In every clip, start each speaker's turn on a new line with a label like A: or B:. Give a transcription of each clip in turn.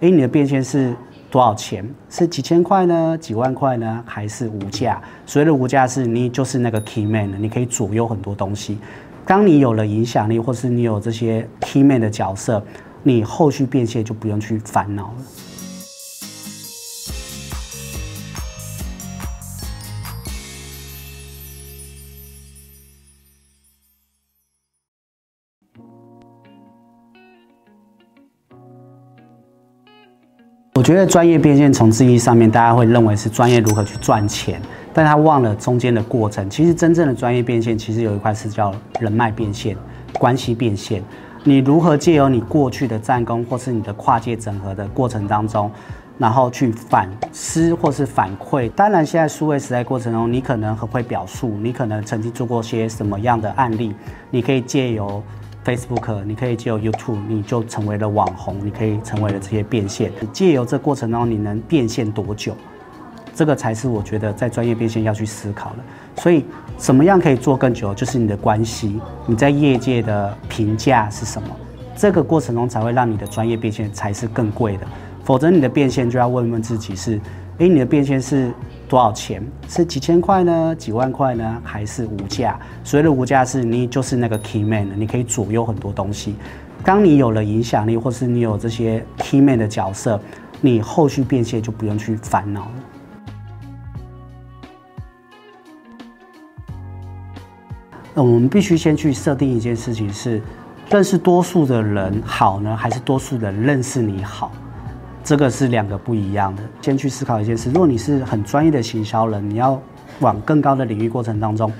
A: 诶，你的变现是多少钱？是几千块呢？几万块呢？还是无价？所谓的无价是你就是那个 key man，你可以左右很多东西。当你有了影响力，或是你有这些 key man 的角色，你后续变现就不用去烦恼了。我觉得专业变现从字义上面，大家会认为是专业如何去赚钱，但他忘了中间的过程。其实真正的专业变现，其实有一块是叫人脉变现、关系变现。你如何借由你过去的战功，或是你的跨界整合的过程当中，然后去反思或是反馈。当然，现在数位时代过程中，你可能很会表述，你可能曾经做过些什么样的案例，你可以借由。Facebook，你可以借由 YouTube，你就成为了网红，你可以成为了这些变现。借由这过程中，你能变现多久？这个才是我觉得在专业变现要去思考的。所以，怎么样可以做更久？就是你的关系，你在业界的评价是什么？这个过程中才会让你的专业变现才是更贵的。否则，你的变现就要问问自己是。诶，你的变现是多少钱？是几千块呢？几万块呢？还是无价？所谓的无价是你就是那个 key man，你可以左右很多东西。当你有了影响力，或是你有这些 key man 的角色，你后续变现就不用去烦恼了。那我们必须先去设定一件事情是：认识多数的人好呢，还是多数人认识你好？这个是两个不一样的。先去思考一件事：如果你是很专业的行销人，你要往更高的领域过程当中，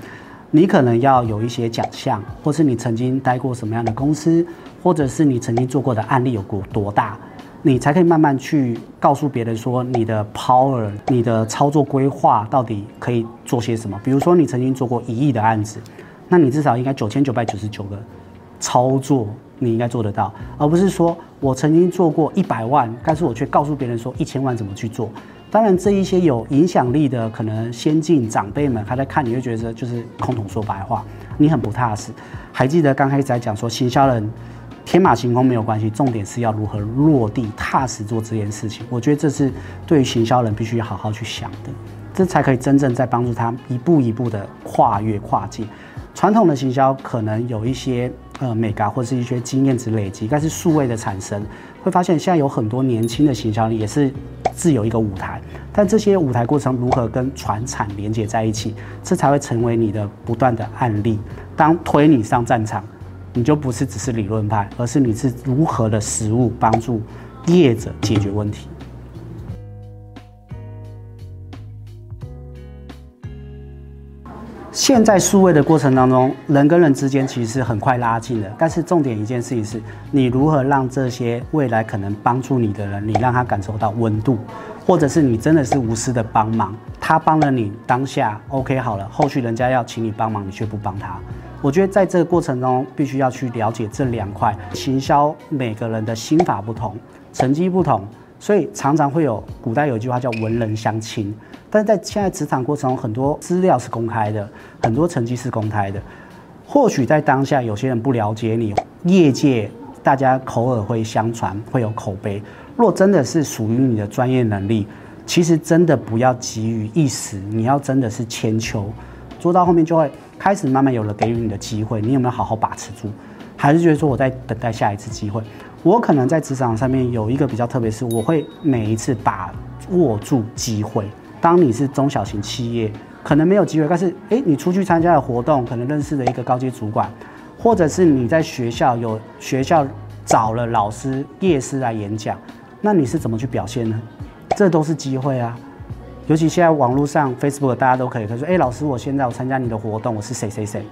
A: 你可能要有一些奖项，或是你曾经待过什么样的公司，或者是你曾经做过的案例有过多大，你才可以慢慢去告诉别人说你的 power、你的操作规划到底可以做些什么。比如说你曾经做过一亿的案子，那你至少应该九千九百九十九个操作。你应该做得到，而不是说我曾经做过一百万，但是我却告诉别人说一千万怎么去做。当然，这一些有影响力的可能先进长辈们，还在看你会觉得就是空头说白话，你很不踏实。还记得刚开始在讲说，行销人天马行空没有关系，重点是要如何落地踏实做这件事情。我觉得这是对于行销人必须好好去想的，这才可以真正在帮助他一步一步的跨越跨界。传统的行销可能有一些呃美感或是一些经验值累积，但是数位的产生会发现现在有很多年轻的行销也是自有一个舞台，但这些舞台过程如何跟传产连接在一起，这才会成为你的不断的案例。当推你上战场，你就不是只是理论派，而是你是如何的实务帮助业者解决问题。现在数位的过程当中，人跟人之间其实很快拉近的。但是重点一件事情是，你如何让这些未来可能帮助你的人，你让他感受到温度，或者是你真的是无私的帮忙，他帮了你当下 OK 好了，后续人家要请你帮忙，你却不帮他。我觉得在这个过程中，必须要去了解这两块。行销每个人的心法不同，成绩不同。所以常常会有古代有一句话叫“文人相轻”，但是在现在职场过程中，很多资料是公开的，很多成绩是公开的。或许在当下有些人不了解你，业界大家口耳会相传，会有口碑。若真的是属于你的专业能力，其实真的不要急于一时，你要真的是千秋，做到后面就会开始慢慢有了给予你的机会。你有没有好好把持住？还是觉得说我在等待下一次机会？我可能在职场上面有一个比较特别，是我会每一次把握住机会。当你是中小型企业，可能没有机会，但是诶，你出去参加的活动，可能认识了一个高阶主管，或者是你在学校有学校找了老师、业师来演讲，那你是怎么去表现呢？这都是机会啊！尤其现在网络上 Facebook 大家都可以，他说：“诶，老师，我现在我参加你的活动，我是谁谁谁。”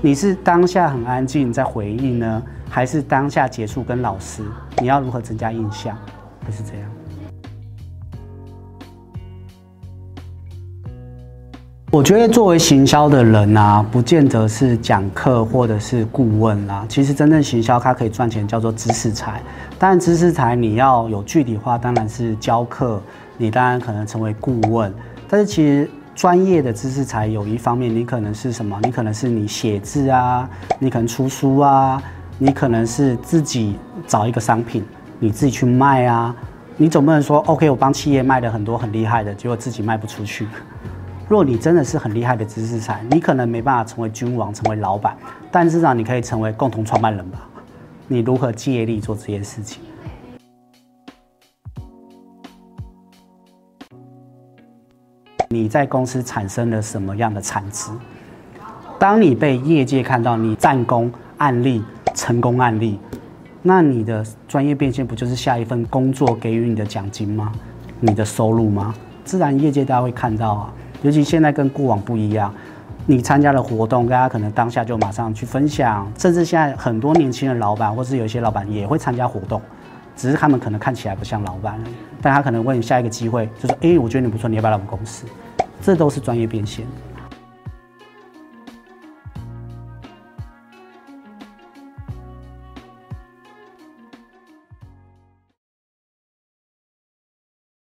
A: 你是当下很安静在回应呢，还是当下结束跟老师？你要如何增加印象？不是这样。我觉得作为行销的人啊，不见得是讲课或者是顾问啦。其实真正行销它可以赚钱，叫做知识财。当然知识财你要有具体化，当然是教课，你当然可能成为顾问。但是其实。专业的知识才有一方面，你可能是什么？你可能是你写字啊，你可能出书啊，你可能是自己找一个商品，你自己去卖啊，你总不能说 OK，我帮企业卖了很多很厉害的，结果自己卖不出去。如果你真的是很厉害的知识产，你可能没办法成为君王，成为老板，但至少你可以成为共同创办人吧？你如何借力做这件事情？你在公司产生了什么样的产值？当你被业界看到你战功案例、成功案例。那你的专业变现不就是下一份工作给予你的奖金吗？你的收入吗？自然业界大家会看到啊。尤其现在跟过往不一样，你参加了活动，大家可能当下就马上去分享，甚至现在很多年轻的老板，或是有一些老板也会参加活动，只是他们可能看起来不像老板，但他可能问你下一个机会，就说：“诶，我觉得你不错，你要不要来我们公司？”这都是专业变现。